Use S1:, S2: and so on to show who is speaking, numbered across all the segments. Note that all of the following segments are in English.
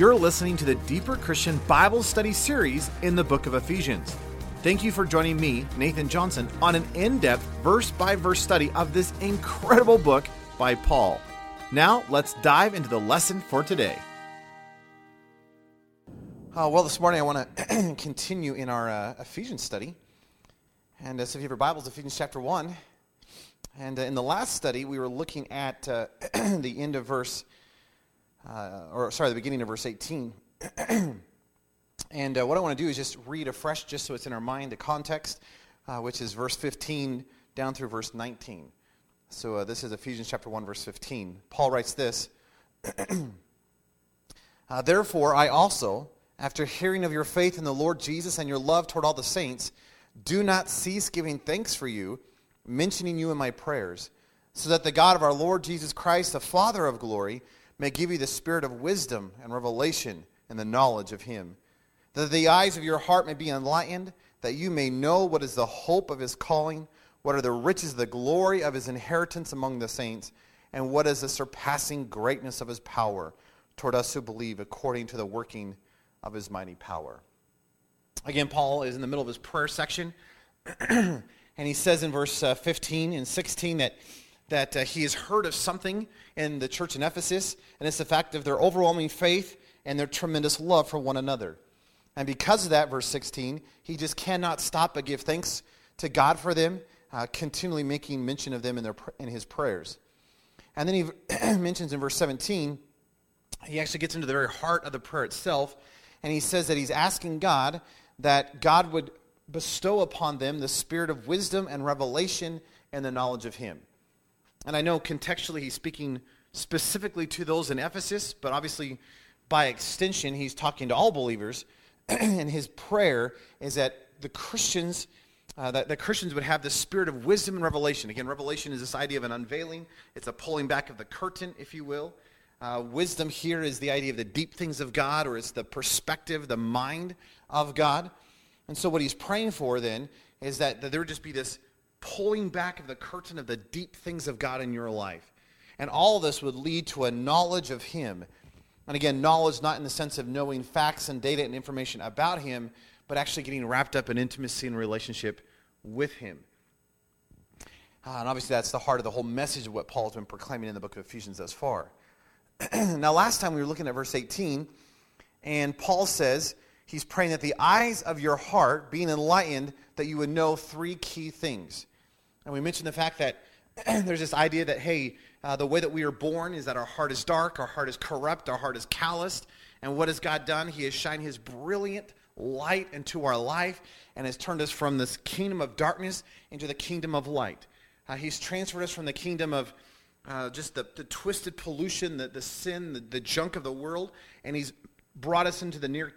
S1: You're listening to the Deeper Christian Bible Study series in the book of Ephesians. Thank you for joining me, Nathan Johnson, on an in depth, verse by verse study of this incredible book by Paul. Now, let's dive into the lesson for today.
S2: Uh, well, this morning I want to continue in our uh, Ephesians study. And uh, so if you have your Bibles, Ephesians chapter 1. And uh, in the last study, we were looking at uh, the end of verse, uh, or sorry, the beginning of verse 18. and uh, what I want to do is just read afresh, just so it's in our mind, the context, uh, which is verse 15 down through verse 19. So uh, this is Ephesians chapter 1, verse 15. Paul writes this Therefore, I also after hearing of your faith in the Lord Jesus and your love toward all the saints, do not cease giving thanks for you, mentioning you in my prayers, so that the God of our Lord Jesus Christ, the Father of glory, may give you the spirit of wisdom and revelation and the knowledge of him, that the eyes of your heart may be enlightened, that you may know what is the hope of his calling, what are the riches of the glory of his inheritance among the saints, and what is the surpassing greatness of his power toward us who believe according to the working of his mighty power. Again, Paul is in the middle of his prayer section, and he says in verse uh, 15 and 16 that, that uh, he has heard of something in the church in Ephesus, and it's the fact of their overwhelming faith and their tremendous love for one another. And because of that, verse 16, he just cannot stop but give thanks to God for them, uh, continually making mention of them in, their, in his prayers. And then he mentions in verse 17, he actually gets into the very heart of the prayer itself and he says that he's asking God that God would bestow upon them the spirit of wisdom and revelation and the knowledge of him. And I know contextually he's speaking specifically to those in Ephesus, but obviously by extension he's talking to all believers. and his prayer is that the Christians uh, that, that Christians would have the spirit of wisdom and revelation. Again, revelation is this idea of an unveiling. It's a pulling back of the curtain, if you will. Uh, wisdom here is the idea of the deep things of God, or it's the perspective, the mind of God. And so, what he's praying for then is that, that there would just be this pulling back of the curtain of the deep things of God in your life. And all this would lead to a knowledge of Him. And again, knowledge not in the sense of knowing facts and data and information about Him, but actually getting wrapped up in intimacy and relationship with Him. Uh, and obviously, that's the heart of the whole message of what Paul's been proclaiming in the book of Ephesians thus far. now, last time we were looking at verse 18, and Paul says he's praying that the eyes of your heart being enlightened, that you would know three key things. And we mentioned the fact that there's this idea that, hey, uh, the way that we are born is that our heart is dark, our heart is corrupt, our heart is calloused. And what has God done? He has shined his brilliant light into our life and has turned us from this kingdom of darkness into the kingdom of light. Uh, he's transferred us from the kingdom of uh, just the, the twisted pollution, the, the sin, the, the junk of the world, and he's brought us into the near,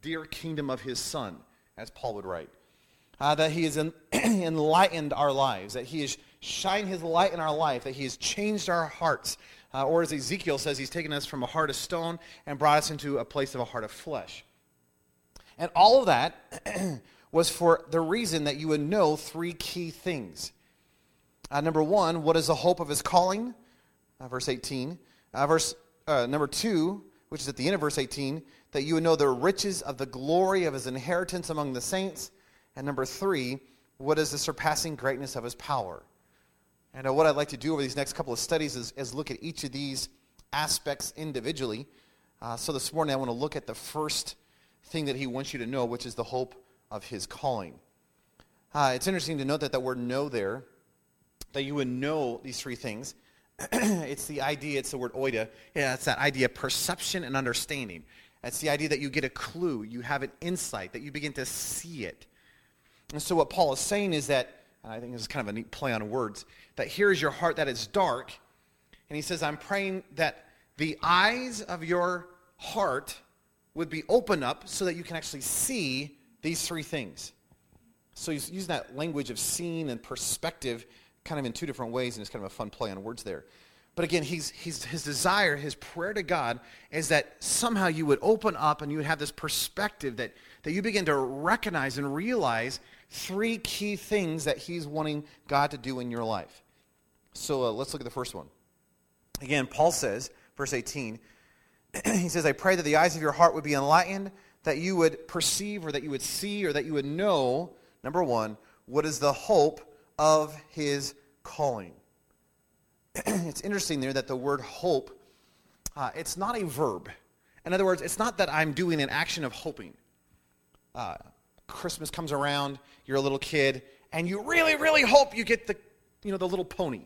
S2: dear kingdom of his son, as Paul would write. Uh, that he has en- enlightened our lives, that he has shined his light in our life, that he has changed our hearts. Uh, or as Ezekiel says, he's taken us from a heart of stone and brought us into a place of a heart of flesh. And all of that was for the reason that you would know three key things. Uh, number one, what is the hope of his calling? Uh, verse 18. Uh, verse uh, number two, which is at the end of verse 18, that you would know the riches of the glory of his inheritance among the saints. And number three, what is the surpassing greatness of his power? And uh, what I'd like to do over these next couple of studies is, is look at each of these aspects individually. Uh, so this morning I want to look at the first thing that he wants you to know, which is the hope of his calling. Uh, it's interesting to note that that word know there that you would know these three things. it's the idea, it's the word oida. Yeah, it's that idea of perception and understanding. It's the idea that you get a clue, you have an insight, that you begin to see it. And so what Paul is saying is that, and I think this is kind of a neat play on words, that here is your heart that is dark. And he says, I'm praying that the eyes of your heart would be opened up so that you can actually see these three things. So he's using that language of seeing and perspective kind of in two different ways, and it's kind of a fun play on words there. But again, he's, he's, his desire, his prayer to God is that somehow you would open up and you would have this perspective that, that you begin to recognize and realize three key things that he's wanting God to do in your life. So uh, let's look at the first one. Again, Paul says, verse 18, he says, I pray that the eyes of your heart would be enlightened, that you would perceive or that you would see or that you would know, number one, what is the hope of his calling. it's interesting there that the word hope, uh, it's not a verb. In other words, it's not that I'm doing an action of hoping. Uh, Christmas comes around, you're a little kid, and you really, really hope you get the, you know, the little pony.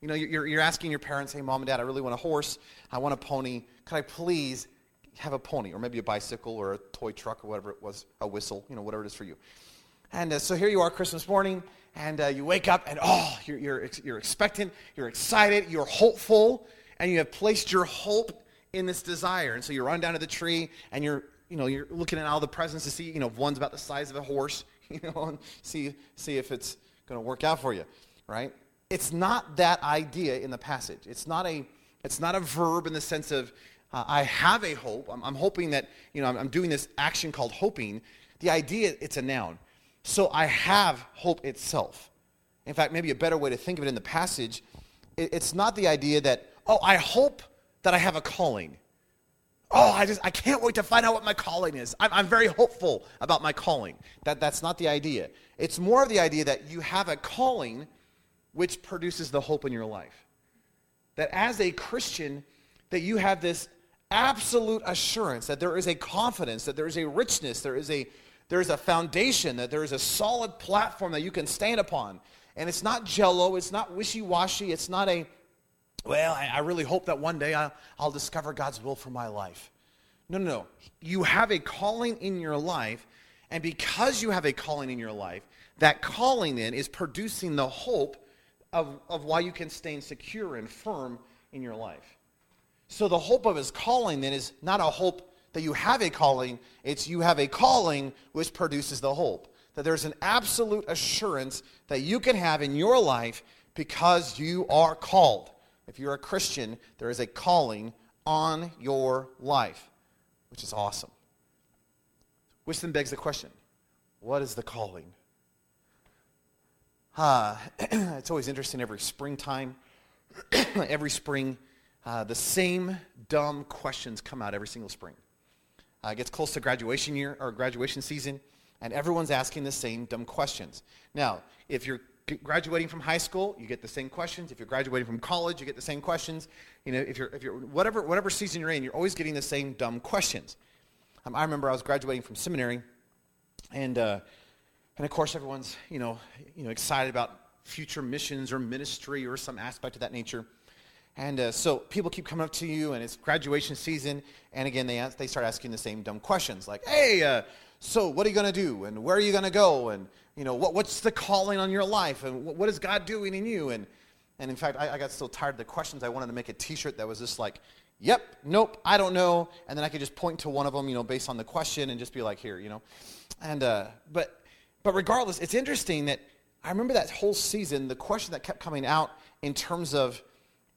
S2: You know, you're, you're asking your parents, hey, mom and dad, I really want a horse. I want a pony. Could I please have a pony or maybe a bicycle or a toy truck or whatever it was, a whistle, you know, whatever it is for you. And uh, so here you are Christmas morning, and uh, you wake up, and oh, you're, you're, you're expectant, you're excited, you're hopeful, and you have placed your hope in this desire. And so you run down to the tree, and you're, you know, you're looking at all the presents to see, you know, if one's about the size of a horse, you know, and see, see if it's going to work out for you, right? It's not that idea in the passage. It's not a, it's not a verb in the sense of uh, I have a hope. I'm, I'm, hoping that, you know, I'm, I'm doing this action called hoping. The idea, it's a noun. So I have hope itself. In fact, maybe a better way to think of it in the passage, it, it's not the idea that, oh, I hope that I have a calling. Oh, I just I can't wait to find out what my calling is. I'm, I'm very hopeful about my calling. That, that's not the idea. It's more of the idea that you have a calling which produces the hope in your life. That as a Christian, that you have this absolute assurance that there is a confidence, that there is a richness, there is a there is a foundation, that there is a solid platform that you can stand upon. And it's not jello, it's not wishy-washy, it's not a, well, I, I really hope that one day I'll, I'll discover God's will for my life. No, no, no. You have a calling in your life, and because you have a calling in your life, that calling then is producing the hope of, of why you can stay secure and firm in your life. So the hope of his calling then is not a hope that you have a calling, it's you have a calling which produces the hope. That there's an absolute assurance that you can have in your life because you are called. If you're a Christian, there is a calling on your life, which is awesome. Which then begs the question what is the calling? Uh, it's always interesting every springtime, every spring uh, the same dumb questions come out every single spring. Uh, it gets close to graduation year or graduation season, and everyone's asking the same dumb questions. Now, if you're graduating from high school, you get the same questions. If you're graduating from college, you get the same questions. You know, if you're, if you're whatever, whatever season you're in, you're always getting the same dumb questions. Um, I remember I was graduating from seminary, and, uh, and of course everyone's, you know, you know, excited about future missions or ministry or some aspect of that nature. And uh, so people keep coming up to you, and it's graduation season. And again, they, ask, they start asking the same dumb questions like, hey, uh, so what are you going to do? And where are you going to go? And, you know, what, what's the calling on your life? And what, what is God doing in you? And, and in fact, I, I got so tired of the questions, I wanted to make a t-shirt that was just like, yep, nope, I don't know. And then I could just point to one of them, you know, based on the question and just be like, here, you know. And, uh, but, but regardless, it's interesting that I remember that whole season, the question that kept coming out in terms of,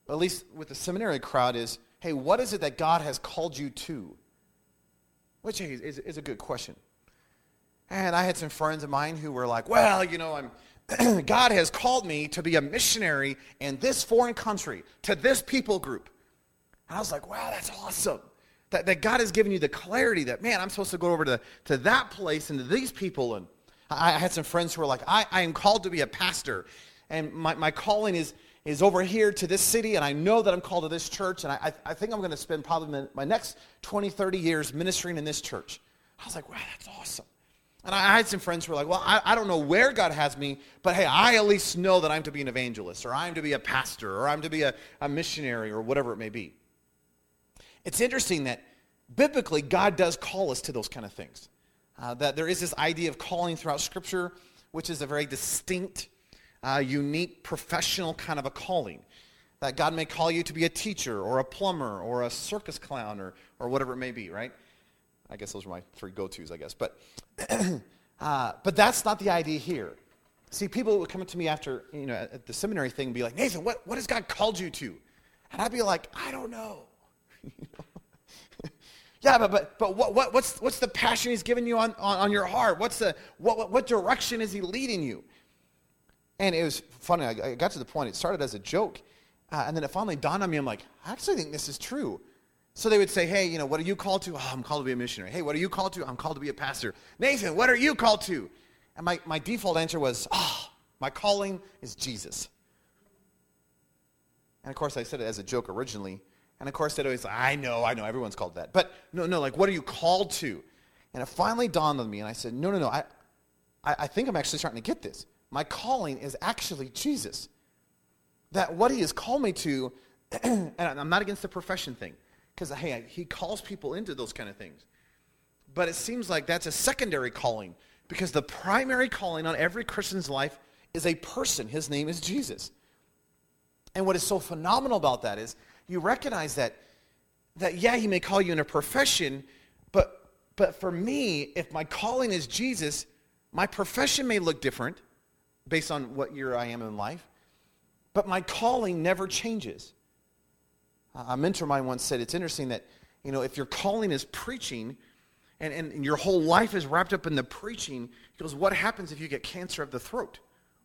S2: at least with the seminary crowd, is hey, what is it that God has called you to? Which is, is, is a good question. And I had some friends of mine who were like, well, you know, I'm, God has called me to be a missionary in this foreign country, to this people group. And I was like, wow, that's awesome. That, that God has given you the clarity that, man, I'm supposed to go over to, to that place and to these people. And I, I had some friends who were like, I, I am called to be a pastor. And my, my calling is, is over here to this city, and I know that I'm called to this church, and I, I think I'm going to spend probably my next 20, 30 years ministering in this church. I was like, wow, that's awesome. And I had some friends who were like, well, I, I don't know where God has me, but hey, I at least know that I'm to be an evangelist, or I'm to be a pastor, or I'm to be a, a missionary, or whatever it may be. It's interesting that biblically, God does call us to those kind of things. Uh, that there is this idea of calling throughout Scripture, which is a very distinct uh, unique professional kind of a calling. That God may call you to be a teacher or a plumber or a circus clown or, or whatever it may be, right? I guess those are my three go tos, I guess. But, uh, but that's not the idea here. See, people would come up to me after, you know, at the seminary thing and be like, Nathan, what, what has God called you to? And I'd be like, I don't know. yeah, but, but, but what, what, what's, what's the passion he's given you on, on, on your heart? What's the, what, what, what direction is he leading you? And it was funny. I, I got to the point. It started as a joke, uh, and then it finally dawned on me. I'm like, I actually think this is true. So they would say, hey, you know, what are you called to? Oh, I'm called to be a missionary. Hey, what are you called to? I'm called to be a pastor. Nathan, what are you called to? And my, my default answer was, oh, my calling is Jesus. And of course, I said it as a joke originally. And of course, they'd always, I know, I know, everyone's called that. But no, no, like, what are you called to? And it finally dawned on me, and I said, no, no, no, I, I, I think I'm actually starting to get this. My calling is actually Jesus. That what he has called me to, and I'm not against the profession thing, because, hey, he calls people into those kind of things. But it seems like that's a secondary calling, because the primary calling on every Christian's life is a person. His name is Jesus. And what is so phenomenal about that is you recognize that, that yeah, he may call you in a profession, but, but for me, if my calling is Jesus, my profession may look different based on what year I am in life, but my calling never changes. A mentor of mine once said, it's interesting that, you know, if your calling is preaching and, and your whole life is wrapped up in the preaching, he goes, what happens if you get cancer of the throat?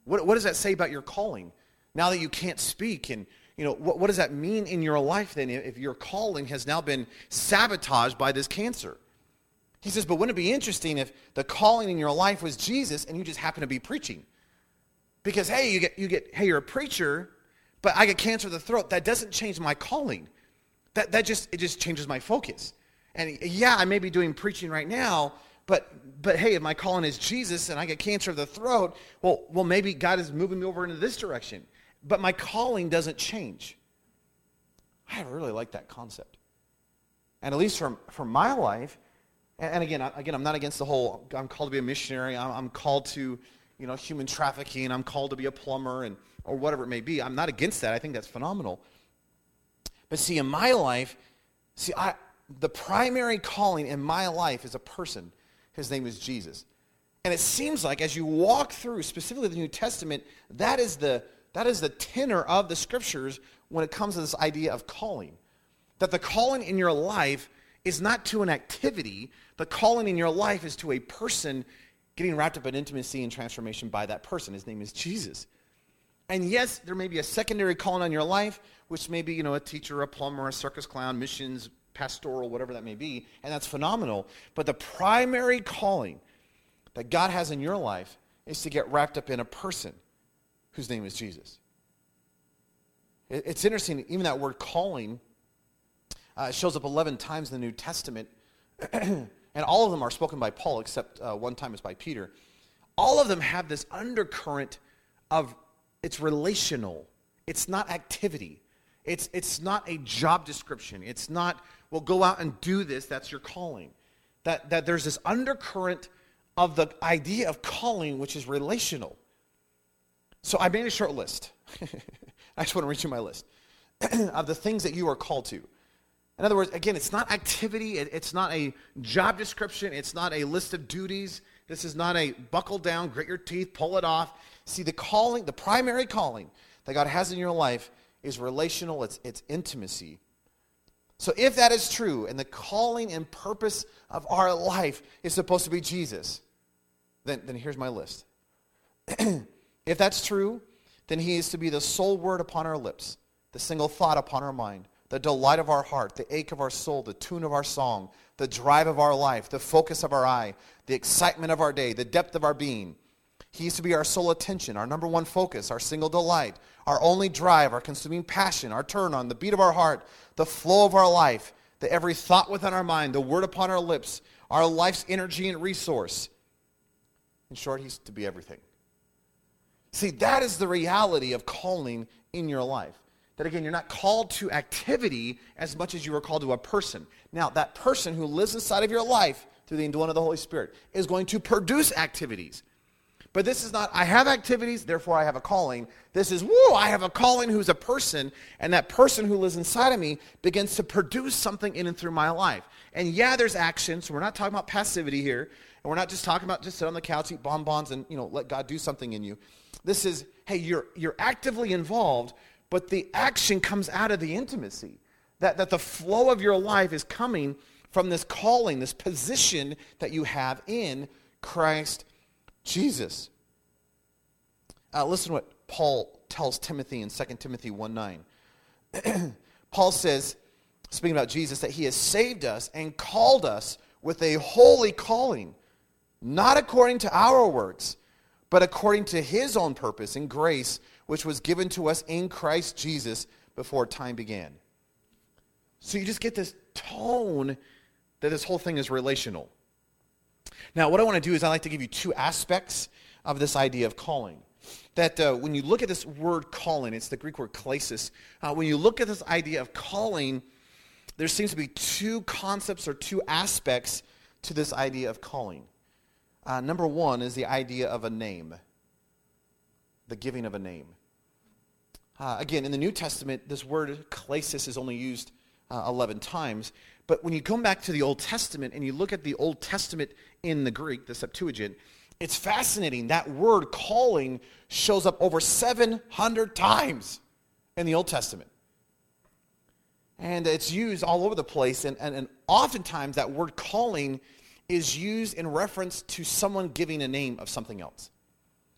S2: What, what does that say about your calling? Now that you can't speak and you know, what, what does that mean in your life then if your calling has now been sabotaged by this cancer? He says, but wouldn't it be interesting if the calling in your life was Jesus and you just happen to be preaching? Because, hey, you get, you get, hey, you're a preacher, but I get cancer of the throat. That doesn't change my calling. That, that just, it just changes my focus. And yeah, I may be doing preaching right now, but, but hey, if my calling is Jesus and I get cancer of the throat, well, well, maybe God is moving me over into this direction but my calling doesn't change. I really like that concept. And at least from, from my life, and, again, again, I'm not against the whole, I'm called to be a missionary, I'm, I'm called to, you know, human trafficking, I'm called to be a plumber, and, or whatever it may be. I'm not against that. I think that's phenomenal. But see, in my life, see, I, the primary calling in my life is a person. His name is Jesus. And it seems like as you walk through, specifically the New Testament, that is the, that is the tenor of the scriptures when it comes to this idea of calling. That the calling in your life is not to an activity, the calling in your life is to a person getting wrapped up in intimacy and transformation by that person. His name is Jesus. And yes, there may be a secondary calling on your life, which may be, you know, a teacher, a plumber, a circus clown, missions, pastoral, whatever that may be, and that's phenomenal. But the primary calling that God has in your life is to get wrapped up in a person whose name is Jesus. It's interesting, even that word calling uh, shows up 11 times in the New Testament, and all of them are spoken by Paul, except uh, one time is by Peter. All of them have this undercurrent of it's relational, it's not activity. It's, it's not a job description. It's not, well, go out and do this, that's your calling. That, that there's this undercurrent of the idea of calling, which is relational. So I made a short list. I just want to read you my list of the things that you are called to. In other words, again, it's not activity, it's not a job description, it's not a list of duties. This is not a buckle down, grit your teeth, pull it off. See, the calling, the primary calling that God has in your life is relational, it's, it's intimacy. So if that is true, and the calling and purpose of our life is supposed to be Jesus, then, then here's my list. If that's true, then he is to be the sole word upon our lips, the single thought upon our mind, the delight of our heart, the ache of our soul, the tune of our song, the drive of our life, the focus of our eye, the excitement of our day, the depth of our being. He is to be our sole attention, our number one focus, our single delight, our only drive, our consuming passion, our turn on, the beat of our heart, the flow of our life, the every thought within our mind, the word upon our lips, our life's energy and resource. In short, he's to be everything. See, that is the reality of calling in your life. That again, you're not called to activity as much as you are called to a person. Now, that person who lives inside of your life through the indwelling of the Holy Spirit is going to produce activities. But this is not, I have activities, therefore I have a calling. This is, whoa, I have a calling who's a person, and that person who lives inside of me begins to produce something in and through my life. And yeah, there's action, so we're not talking about passivity here, and we're not just talking about just sit on the couch, eat bonbons, and, you know, let God do something in you. This is, hey, you're, you're actively involved, but the action comes out of the intimacy. That, that the flow of your life is coming from this calling, this position that you have in Christ Jesus. Uh, listen what Paul tells Timothy in 2 Timothy 1 9. Paul says, speaking about Jesus, that he has saved us and called us with a holy calling, not according to our works, but according to his own purpose and grace, which was given to us in Christ Jesus before time began. So you just get this tone that this whole thing is relational. Now, what I want to do is I like to give you two aspects of this idea of calling. That uh, when you look at this word calling, it's the Greek word klesis. Uh, when you look at this idea of calling, there seems to be two concepts or two aspects to this idea of calling. Uh, number one is the idea of a name, the giving of a name. Uh, again, in the New Testament, this word klesis is only used uh, 11 times. But when you come back to the Old Testament and you look at the Old Testament in the Greek, the Septuagint, it's fascinating. That word calling shows up over 700 times in the Old Testament. And it's used all over the place. And, and, and oftentimes that word calling is used in reference to someone giving a name of something else.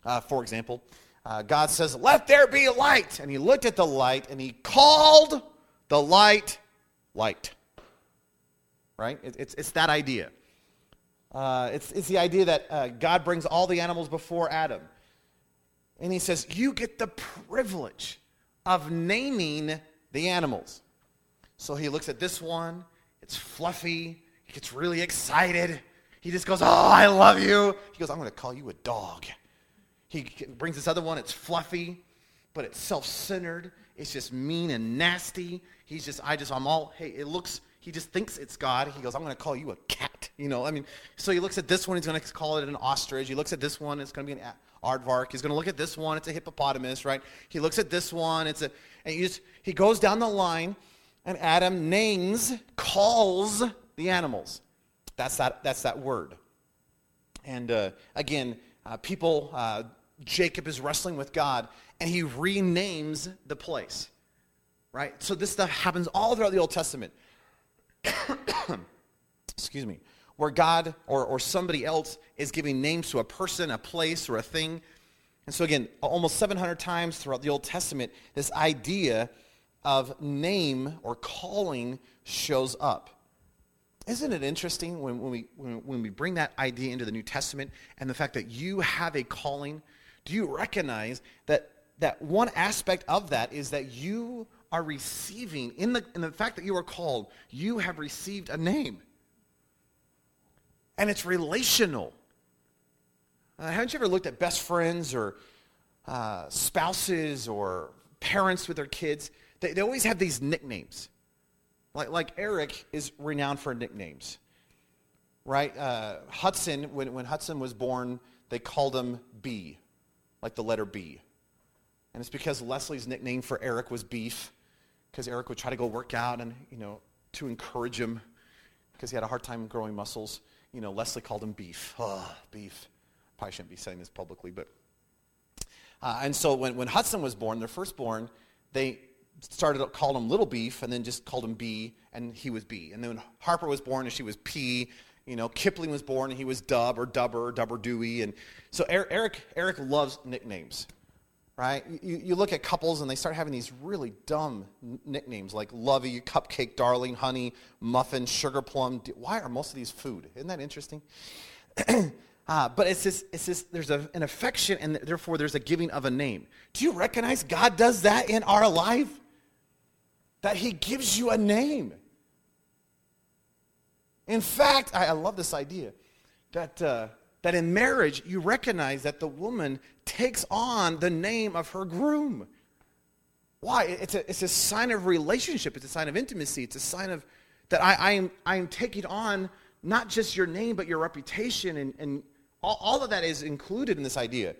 S2: Uh, for example, uh, God says, Let there be light. And he looked at the light and he called the light light. Right? It, it's, it's that idea. Uh, it's, it's the idea that uh, God brings all the animals before Adam. And he says, You get the privilege of naming the animals. So he looks at this one, it's fluffy, he gets really excited. He just goes, Oh, I love you. He goes, I'm going to call you a dog. He brings this other one, it's fluffy, but it's self centered. It's just mean and nasty. He's just, I just, I'm all, hey, it looks, he just thinks it's God. He goes, I'm going to call you a cat. You know, I mean, so he looks at this one, he's going to call it an ostrich. He looks at this one, it's going to be an aardvark. He's going to look at this one, it's a hippopotamus, right? He looks at this one, it's a, and he, just, he goes down the line, and Adam names, calls the animals. That's that, that's that word. And uh, again, uh, people, uh, Jacob is wrestling with God, and he renames the place. Right? So this stuff happens all throughout the Old Testament. Excuse me. Where God or, or somebody else is giving names to a person, a place, or a thing. And so, again, almost 700 times throughout the Old Testament, this idea of name or calling shows up. Isn't it interesting when, when, we, when, when we bring that idea into the New Testament and the fact that you have a calling? Do you recognize that, that one aspect of that is that you are receiving, in the, in the fact that you are called, you have received a name? And it's relational. Uh, haven't you ever looked at best friends or uh, spouses or parents with their kids? They, they always have these nicknames. Like, like Eric is renowned for nicknames, right? Uh, Hudson, when, when Hudson was born, they called him B, like the letter B. And it's because Leslie's nickname for Eric was Beef, because Eric would try to go work out and, you know, to encourage him, because he had a hard time growing muscles. You know, Leslie called him Beef. Oh, Beef. Probably shouldn't be saying this publicly, but. Uh, and so when, when Hudson was born, their firstborn, they started called him Little Beef, and then just called him B, and he was B. And then when Harper was born, and she was P. You know, Kipling was born, and he was Dub or Dubber or Dubber Dewey. And so Eric, Eric loves nicknames, right? You, you look at couples, and they start having these really dumb nicknames like Lovey, Cupcake, Darling, Honey, Muffin, Sugar Plum. Why are most of these food? Isn't that interesting? Uh, but it's this, it's this there's a, an affection and therefore there's a giving of a name. Do you recognize God does that in our life? that he gives you a name. In fact, I, I love this idea that, uh, that in marriage, you recognize that the woman takes on the name of her groom. Why? It's a, it's a sign of relationship, it's a sign of intimacy, it's a sign of that I, I, am, I am taking on not just your name, but your reputation, and, and all, all of that is included in this idea.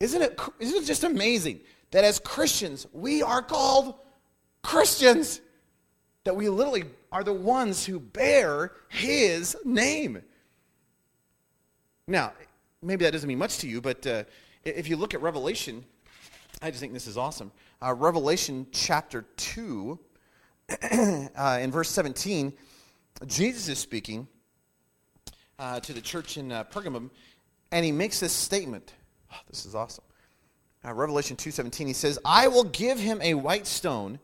S2: Isn't it, isn't it just amazing that as Christians, we are called Christians, that we literally are the ones who bear his name. Now, maybe that doesn't mean much to you, but uh, if you look at Revelation, I just think this is awesome. Uh, Revelation chapter 2, uh, in verse 17, Jesus is speaking uh, to the church in uh, Pergamum, and he makes this statement. Oh, this is awesome. Uh, Revelation 2.17, he says, I will give him a white stone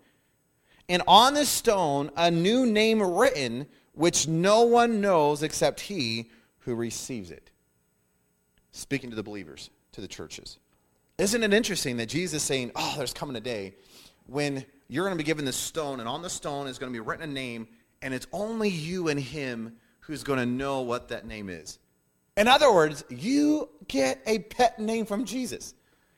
S2: and on this stone a new name written, which no one knows except he who receives it. Speaking to the believers, to the churches. Isn't it interesting that Jesus is saying, Oh, there's coming a day when you're going to be given this stone, and on the stone is going to be written a name, and it's only you and him who's going to know what that name is. In other words, you get a pet name from Jesus.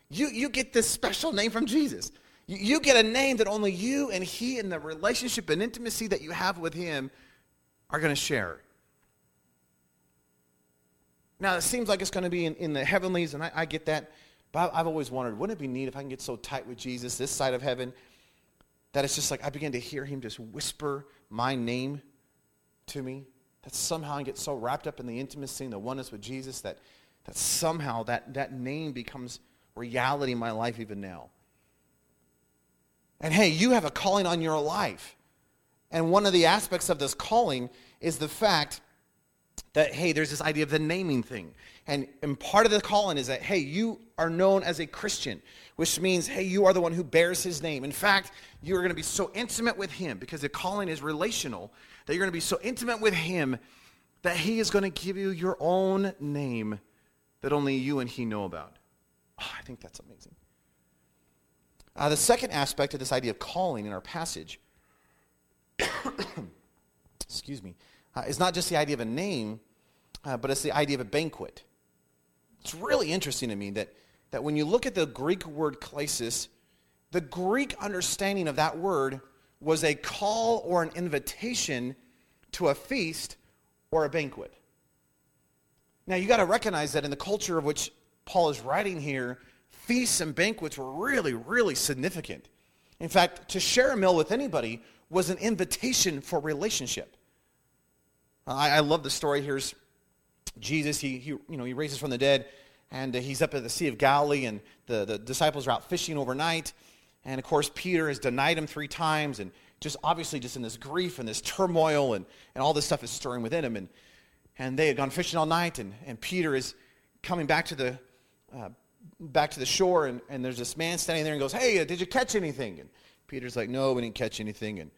S2: You, you get this special name from Jesus. You, you get a name that only you and he and the relationship and intimacy that you have with him are going to share. Now, it seems like it's going to be in, in the heavenlies, and I, I get that. But I've always wondered, wouldn't it be neat if I can get so tight with Jesus this side of heaven that it's just like I begin to hear him just whisper my name to me? That somehow I get so wrapped up in the intimacy and the oneness with Jesus that, that somehow that, that name becomes reality in my life even now. And hey, you have a calling on your life. And one of the aspects of this calling is the fact that, hey, there's this idea of the naming thing. And, and part of the calling is that, hey, you are known as a Christian, which means, hey, you are the one who bears his name. In fact, you're going to be so intimate with him because the calling is relational that you're going to be so intimate with him that he is going to give you your own name that only you and he know about. Oh, I think that's amazing. Uh, the second aspect of this idea of calling in our passage, excuse me, uh, is not just the idea of a name, uh, but it's the idea of a banquet. It's really interesting to me that, that when you look at the Greek word klesis, the Greek understanding of that word was a call or an invitation to a feast or a banquet. Now, you got to recognize that in the culture of which Paul is writing here, feasts and banquets were really, really significant. In fact, to share a meal with anybody was an invitation for relationship. I, I love the story. Here's Jesus. He, he, you know, he raises from the dead, and uh, he's up at the Sea of Galilee, and the, the disciples are out fishing overnight. And of course, Peter has denied him three times, and just obviously just in this grief and this turmoil, and, and all this stuff is stirring within him. And, and they had gone fishing all night, and, and Peter is coming back to the, uh, back to the shore, and, and there's this man standing there and goes, Hey, uh, did you catch anything? And Peter's like, No, we didn't catch anything. And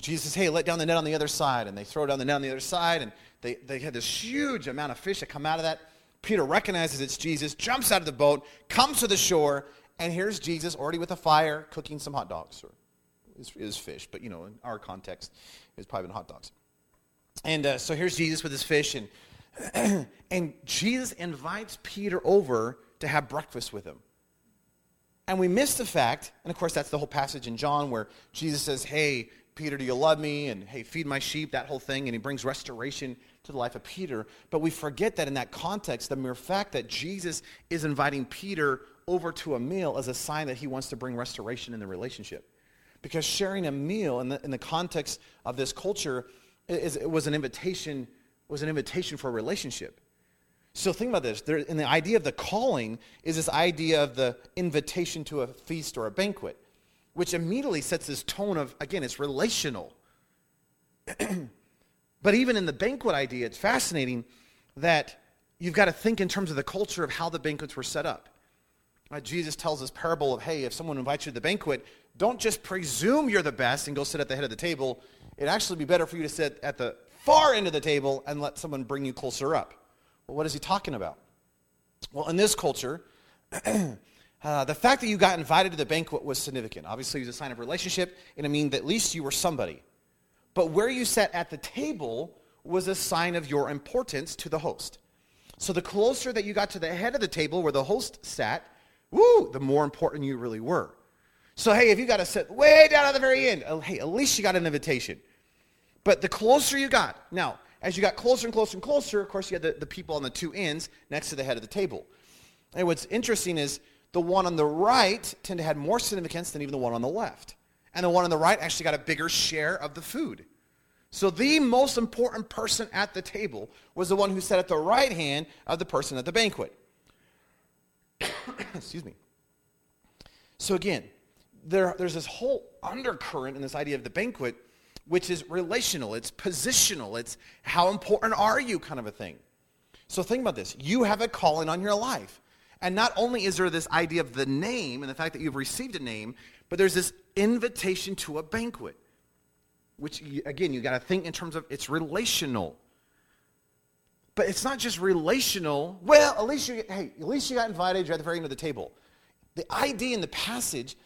S2: Jesus says, Hey, let down the net on the other side. And they throw down the net on the other side, and they, they had this huge amount of fish that come out of that. Peter recognizes it's Jesus, jumps out of the boat, comes to the shore, and here's Jesus already with a fire cooking some hot dogs. Or is, is fish, but you know, in our context, it's probably been hot dogs. And uh, so here's Jesus with his fish, and, and Jesus invites Peter over to have breakfast with him. And we miss the fact, and of course, that's the whole passage in John where Jesus says, Hey, Peter, do you love me? And hey, feed my sheep, that whole thing. And he brings restoration to the life of Peter. But we forget that in that context, the mere fact that Jesus is inviting Peter over to a meal is a sign that he wants to bring restoration in the relationship. Because sharing a meal in the, in the context of this culture is, was an invitation was an invitation for a relationship. So think about this. There, and the idea of the calling is this idea of the invitation to a feast or a banquet, which immediately sets this tone of, again, it's relational. but even in the banquet idea, it's fascinating that you've got to think in terms of the culture of how the banquets were set up. Uh, Jesus tells this parable of, hey, if someone invites you to the banquet, don't just presume you're the best and go sit at the head of the table. It'd actually be better for you to sit at the far end of the table and let someone bring you closer up. Well, what is he talking about? Well, in this culture, uh, the fact that you got invited to the banquet was significant. Obviously, it was a sign of relationship, and it means that at least you were somebody. But where you sat at the table was a sign of your importance to the host. So the closer that you got to the head of the table where the host sat, woo, the more important you really were. So, hey, if you got to sit way down at the very end, oh, hey, at least you got an invitation. But the closer you got, now, as you got closer and closer and closer, of course, you had the, the people on the two ends next to the head of the table. And what's interesting is the one on the right tend to have more significance than even the one on the left. And the one on the right actually got a bigger share of the food. So the most important person at the table was the one who sat at the right hand of the person at the banquet. Excuse me. So again, there, there's this whole undercurrent in this idea of the banquet, which is relational, it's positional, it's how important are you kind of a thing. So think about this. You have a calling on your life. And not only is there this idea of the name and the fact that you've received a name,
S1: But there's this invitation to a banquet, which, again, you got to think in terms of it's relational. But it's not just relational. Well, at least you, hey, at least you got invited. You're at the very end of the table. The idea in the passage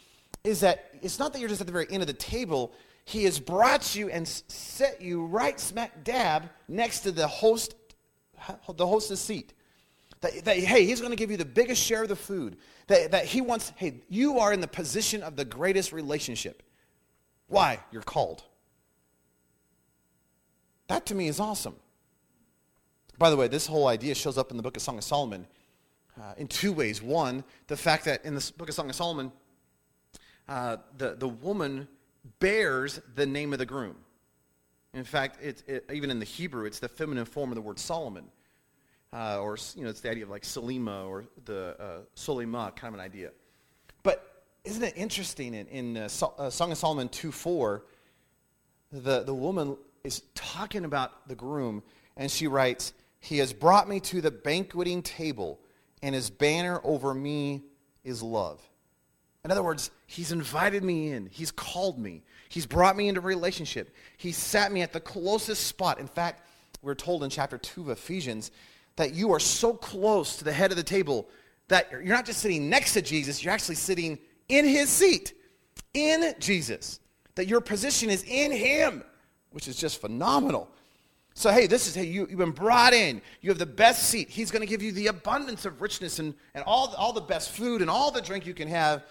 S1: is that it's not that you're just at the very end of the table. He has brought you and set you right smack dab next to the host, the host's seat. That, that hey, he's going to give you the biggest share of the food. That, that he wants, hey, you are in the position of the greatest relationship. Why? You're called. That to me is awesome. By the way, this whole idea shows up in the book of Song of Solomon uh, in two ways. One, the fact that in the book of Song of Solomon, uh, the, the woman bears the name of the groom. In fact, it, it, even in the Hebrew, it's the feminine form of the word Solomon. Uh, or, you know, it's the idea of like Salima or the uh, Solima kind of an idea. But isn't it interesting in, in uh, so, uh, Song of Solomon 2 4, the, the woman is talking about the groom, and she writes, He has brought me to the banqueting table and his banner over me is love. In other words, he's invited me in. He's called me. He's brought me into relationship. He sat me at the closest spot. In fact, we're told in chapter 2 of Ephesians that you are so close to the head of the table that you're not just sitting next to Jesus, you're actually sitting in his seat, in Jesus. That your position is in him, which is just phenomenal. So, hey, this is, hey, you, you've been brought in. You have the best seat. He's going to give you the abundance of richness and, and all, all the best food and all the drink you can have.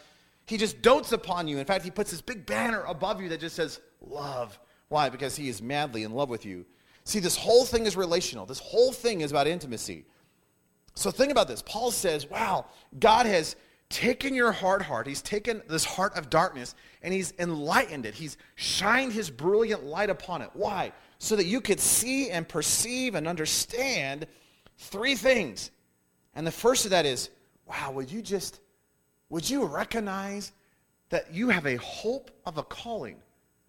S1: He just dotes upon you. In fact, he puts this big banner above you that just says, love. Why? Because he is madly in love with you. See, this whole thing is relational. This whole thing is about intimacy. So think about this. Paul says, wow, God has taken your hard heart. He's taken this heart of darkness and he's enlightened it. He's shined his brilliant light upon it. Why? so that you could see and perceive and understand three things. And the first of that is, wow, would you just, would you recognize that you have a hope of a calling?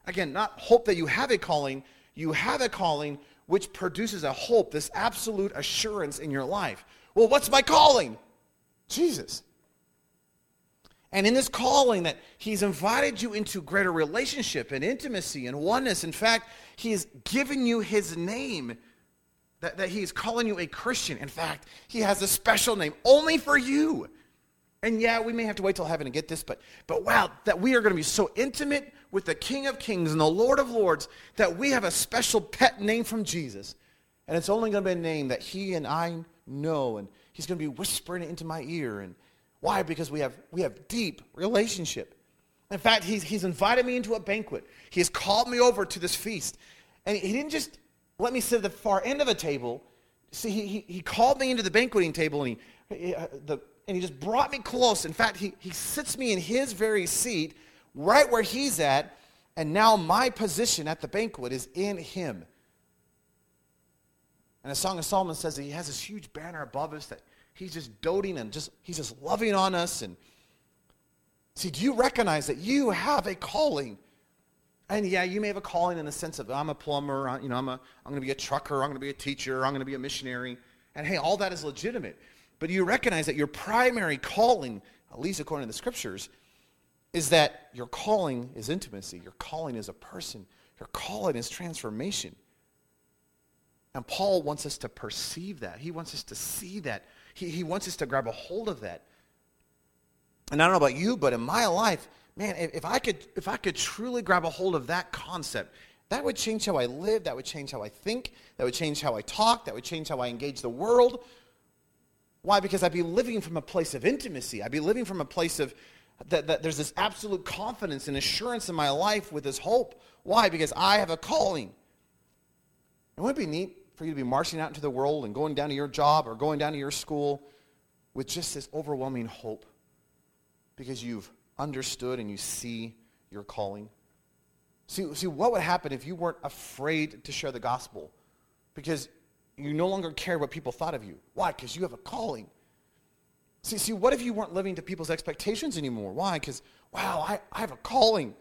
S1: Again, not hope that you have a calling, you have a calling which produces a hope, this absolute assurance in your life. Well, what's my calling? Jesus. And in this calling that he's invited you into greater relationship and intimacy and oneness. In fact, he has given you his name, that, that he's calling you a Christian. In fact, he has a special name only for you. And yeah, we may have to wait till heaven to get this, but, but wow, that we are going to be so intimate with the King of Kings and the Lord of Lords that we have a special pet name from Jesus. And it's only going to be a name that he and I know, and he's going to be whispering it into my ear. And why? Because we have, we have deep relationship. In fact, he's, he's invited me into a banquet. He has called me over to this feast. And he didn't just let me sit at the far end of a table. See, he, he, he called me into the banqueting table and he, he uh, the, and he just brought me close. In fact, he, he sits me in his very seat, right where he's at. And now my position at the banquet is in him. And the Song of Solomon says that he has this huge banner above us that he's just doting and just he's just loving on us and see do you recognize that you have a calling and yeah you may have a calling in the sense of i'm a plumber you know i'm, a, I'm going to be a trucker i'm going to be a teacher i'm going to be a missionary and hey all that is legitimate but you recognize that your primary calling at least according to the scriptures is that your calling is intimacy your calling is a person your calling is transformation and Paul wants us to perceive that. He wants us to see that. He, he wants us to grab a hold of that. And I don't know about you, but in my life, man, if, if, I could, if I could truly grab a hold of that concept, that would change how I live. That would change how I think. That would change how I talk. That would change how I engage the world. Why? Because I'd be living from a place of intimacy. I'd be living from a place of that, that there's this absolute confidence and assurance in my life with this hope. Why? Because I have a calling. And wouldn't it be neat for you to be marching out into the world and going down to your job or going down to your school with just this overwhelming hope because you've understood and you see your calling. See, see what would happen if you weren't afraid to share the gospel because you no longer care what people thought of you. Why? Because you have a calling. See, see, what if you weren't living to people's expectations anymore? Why? Because, wow, I, I have a calling.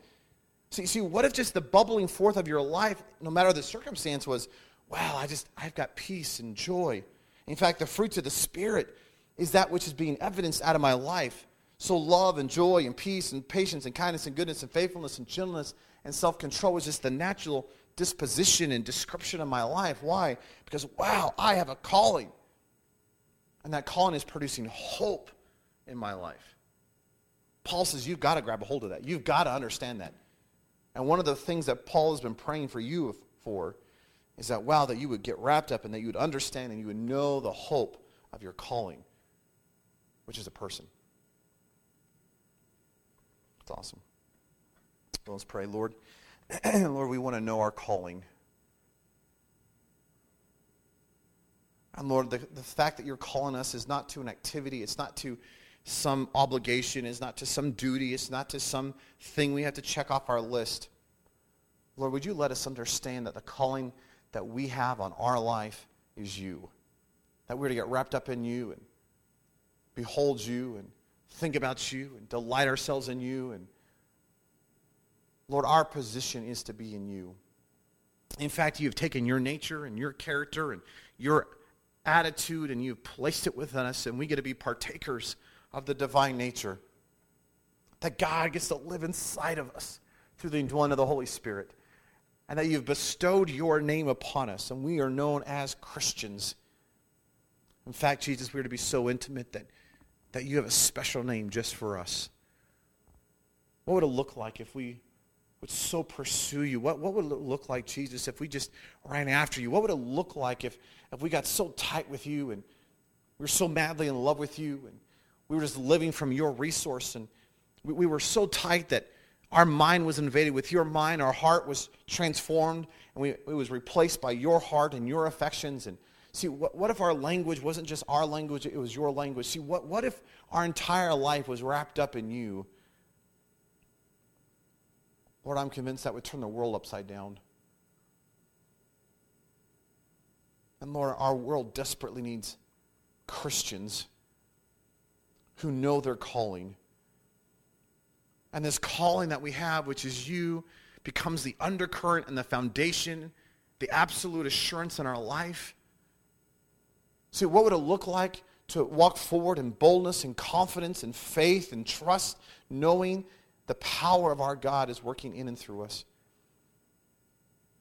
S1: See, see, what if just the bubbling forth of your life, no matter the circumstance, was, wow, I just, I've got peace and joy. In fact, the fruits of the Spirit is that which is being evidenced out of my life.
S2: So, love and joy and peace and patience and kindness and goodness and faithfulness and gentleness and self control is just the natural disposition and description of my life. Why? Because, wow, I have a calling. And that calling is producing hope in my life. Paul says, You've got to grab a hold of that. You've got to understand that. And one of the things that Paul has been praying for you for is that, wow, that you would get wrapped up and that you would understand and you would know the hope of your calling, which is a person. It's awesome. let's pray, Lord. Lord, we want to know our calling. And Lord, the, the fact that you're calling us is not to an activity, it's not to some obligation, it's not to some duty, it's not to some thing we have to check off our list. Lord, would you let us understand that the calling that we have on our life is you? That we're to get wrapped up in you and behold you and think about you and delight ourselves in you. And Lord, our position is to be in you. In fact, you've taken your nature and your character and your attitude and you've placed it within us, and we get to be partakers of the divine nature. That God gets to live inside of us through the indwelling of the Holy Spirit. And that you've bestowed your name upon us, and we are known as Christians. In fact, Jesus, we are to be so intimate that that you have a special name just for us. What would it look like if we would so pursue you? What, what would it look like, Jesus, if we just ran after you? What would it look like if, if we got so tight with you and we were so madly in love with you and we were just living from your resource and we, we were so tight that our mind was invaded with your mind, our heart was transformed, and we, it was replaced by your heart and your affections and See, what, what if our language wasn't just our language, it was your language? See, what, what if our entire life was wrapped up in you? Lord, I'm convinced that would turn the world upside down. And Lord, our world desperately needs Christians who know their calling. And this calling that we have, which is you, becomes the undercurrent and the foundation, the absolute assurance in our life. See, what would it look like to walk forward in boldness and confidence and faith and trust, knowing the power of our God is working in and through us?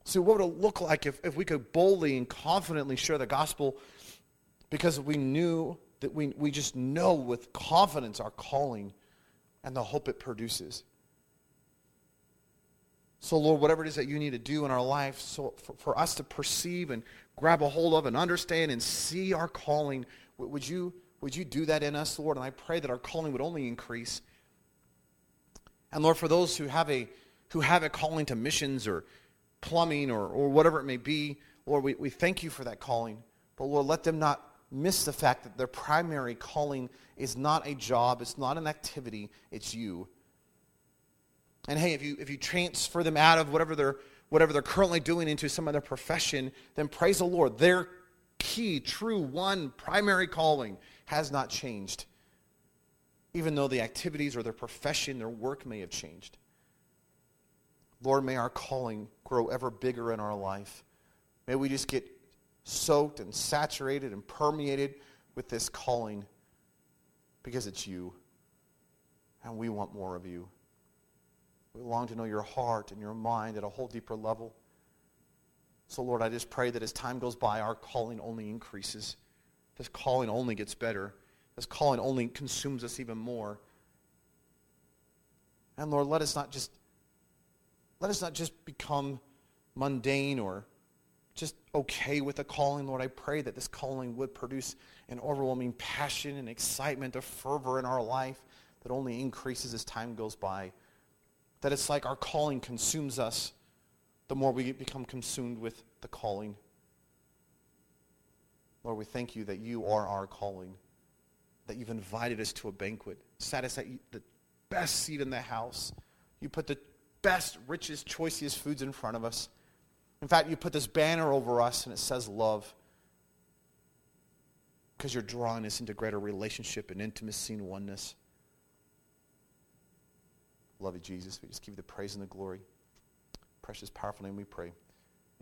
S2: See, what would it look like if, if we could boldly and confidently share the gospel because we knew that we, we just know with confidence our calling and the hope it produces? So, Lord, whatever it is that you need to do in our life so for, for us to perceive and grab a hold of and understand and see our calling, would you, would you do that in us, Lord? And I pray that our calling would only increase. And Lord, for those who have a, who have a calling to missions or plumbing or, or whatever it may be, Lord, we, we thank you for that calling. But Lord, let them not miss the fact that their primary calling is not a job, it's not an activity, it's you. And hey, if you, if you transfer them out of whatever they're, whatever they're currently doing into some other profession, then praise the Lord. Their key, true, one primary calling has not changed, even though the activities or their profession, their work may have changed. Lord, may our calling grow ever bigger in our life. May we just get soaked and saturated and permeated with this calling because it's you. And we want more of you. We long to know your heart and your mind at a whole deeper level. So, Lord, I just pray that as time goes by, our calling only increases. This calling only gets better. This calling only consumes us even more. And Lord, let us not just let us not just become mundane or just okay with the calling. Lord, I pray that this calling would produce an overwhelming passion and excitement, a fervor in our life that only increases as time goes by that it's like our calling consumes us the more we become consumed with the calling. Lord, we thank you that you are our calling, that you've invited us to a banquet, sat us at the best seat in the house. You put the best, richest, choicest foods in front of us. In fact, you put this banner over us and it says love because you're drawing us into greater relationship and intimacy and oneness. Love you, Jesus. We just give you the praise and the glory. Precious, powerful name we pray.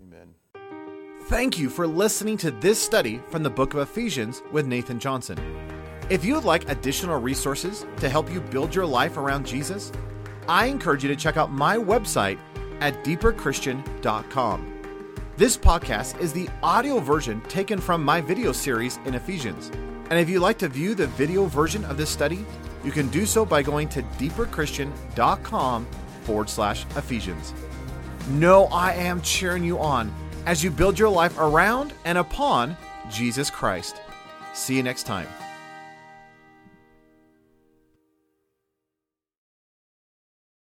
S2: Amen.
S1: Thank you for listening to this study from the book of Ephesians with Nathan Johnson. If you would like additional resources to help you build your life around Jesus, I encourage you to check out my website at deeperchristian.com. This podcast is the audio version taken from my video series in Ephesians. And if you'd like to view the video version of this study, you can do so by going to deeperchristian.com forward slash Ephesians. Know I am cheering you on as you build your life around and upon Jesus Christ. See you next time.